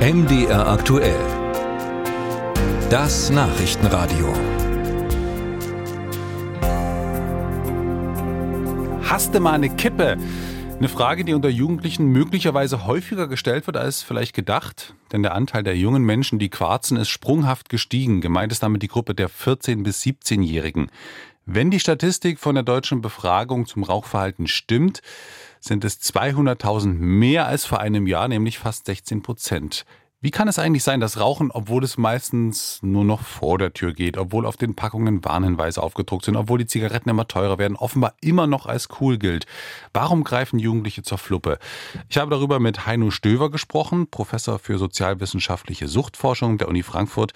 MDR aktuell. Das Nachrichtenradio. Hast du mal eine Kippe? Eine Frage, die unter Jugendlichen möglicherweise häufiger gestellt wird als vielleicht gedacht, denn der Anteil der jungen Menschen, die quarzen, ist sprunghaft gestiegen. Gemeint ist damit die Gruppe der 14- bis 17-Jährigen. Wenn die Statistik von der deutschen Befragung zum Rauchverhalten stimmt, sind es 200.000 mehr als vor einem Jahr, nämlich fast 16 Prozent. Wie kann es eigentlich sein, dass Rauchen, obwohl es meistens nur noch vor der Tür geht, obwohl auf den Packungen Warnhinweise aufgedruckt sind, obwohl die Zigaretten immer teurer werden, offenbar immer noch als cool gilt? Warum greifen Jugendliche zur Fluppe? Ich habe darüber mit Heino Stöver gesprochen, Professor für sozialwissenschaftliche Suchtforschung der Uni Frankfurt.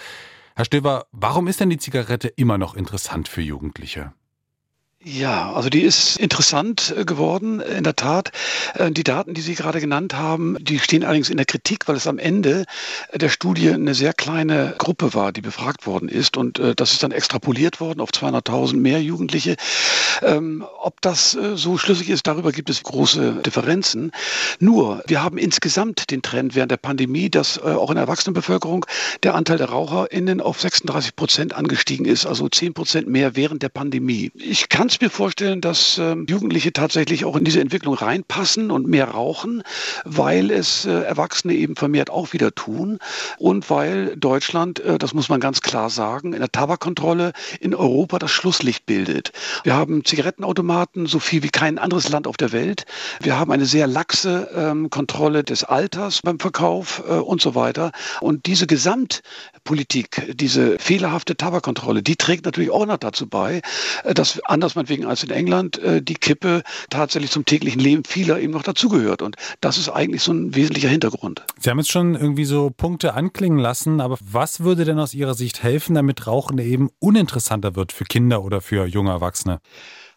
Herr Stöver, warum ist denn die Zigarette immer noch interessant für Jugendliche? Ja, also die ist interessant äh, geworden, in der Tat. Äh, die Daten, die Sie gerade genannt haben, die stehen allerdings in der Kritik, weil es am Ende der Studie eine sehr kleine Gruppe war, die befragt worden ist. Und äh, das ist dann extrapoliert worden auf 200.000 mehr Jugendliche. Ähm, ob das so schlüssig ist, darüber gibt es große Differenzen. Nur, wir haben insgesamt den Trend während der Pandemie, dass auch in der Erwachsenenbevölkerung der Anteil der RaucherInnen auf 36 Prozent angestiegen ist, also 10 Prozent mehr während der Pandemie. Ich kann es mir vorstellen, dass äh, Jugendliche tatsächlich auch in diese Entwicklung reinpassen und mehr rauchen, weil es äh, Erwachsene eben vermehrt auch wieder tun und weil Deutschland, äh, das muss man ganz klar sagen, in der Tabakkontrolle in Europa das Schlusslicht bildet. Wir haben Zigarettenautomaten, so viel wie kein anderes Land auf der Welt. Wir haben eine sehr laxe ähm, Kontrolle des Alters beim Verkauf äh, und so weiter. Und diese Gesamtpolitik, diese fehlerhafte Tabakkontrolle, die trägt natürlich auch noch dazu bei, äh, dass anders man meinetwegen als in England äh, die Kippe tatsächlich zum täglichen Leben vieler eben noch dazugehört. Und das ist eigentlich so ein wesentlicher Hintergrund. Sie haben jetzt schon irgendwie so Punkte anklingen lassen, aber was würde denn aus Ihrer Sicht helfen, damit Rauchen eben uninteressanter wird für Kinder oder für junge Erwachsene?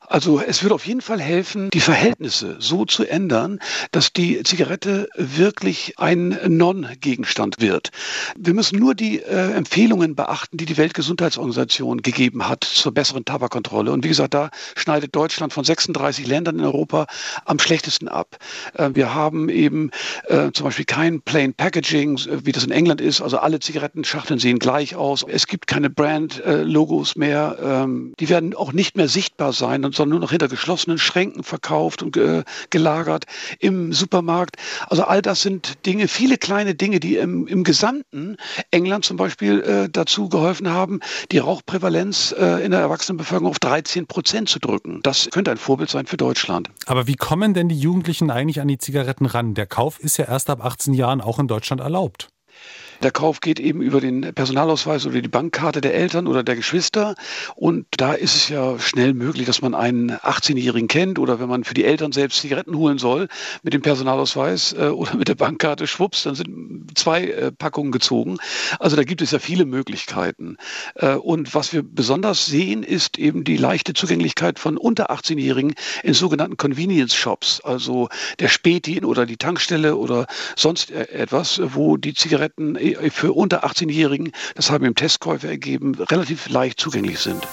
Also es würde auf jeden Fall helfen, die Verhältnisse so zu ändern, dass die Zigarette wirklich ein Non-Gegenstand wird. Wir müssen nur die äh, Empfehlungen beachten, die die Weltgesundheitsorganisation gegeben hat zur besseren Tabakkontrolle. Und wie gesagt, da schneidet Deutschland von 36 Ländern in Europa am schlechtesten ab. Äh, wir haben eben äh, zum Beispiel kein Plain Packaging, wie das in England ist. Also alle Zigarettenschachteln sehen gleich aus. Es gibt keine Brand-Logos mehr. Ähm, die werden auch nicht mehr sichtbar sein. Und sondern nur noch hinter geschlossenen Schränken verkauft und äh, gelagert im Supermarkt. Also all das sind Dinge, viele kleine Dinge, die im, im gesamten England zum Beispiel äh, dazu geholfen haben, die Rauchprävalenz äh, in der Erwachsenenbevölkerung auf 13 Prozent zu drücken. Das könnte ein Vorbild sein für Deutschland. Aber wie kommen denn die Jugendlichen eigentlich an die Zigaretten ran? Der Kauf ist ja erst ab 18 Jahren auch in Deutschland erlaubt. Der Kauf geht eben über den Personalausweis oder die Bankkarte der Eltern oder der Geschwister. Und da ist es ja schnell möglich, dass man einen 18-Jährigen kennt oder wenn man für die Eltern selbst Zigaretten holen soll mit dem Personalausweis äh, oder mit der Bankkarte, schwupps, dann sind zwei äh, Packungen gezogen. Also da gibt es ja viele Möglichkeiten. Äh, und was wir besonders sehen, ist eben die leichte Zugänglichkeit von unter 18-Jährigen in sogenannten Convenience Shops, also der Späti oder die Tankstelle oder sonst äh, etwas, wo die Zigaretten für unter 18-Jährigen, das haben im Testkäufe ergeben, relativ leicht zugänglich sind.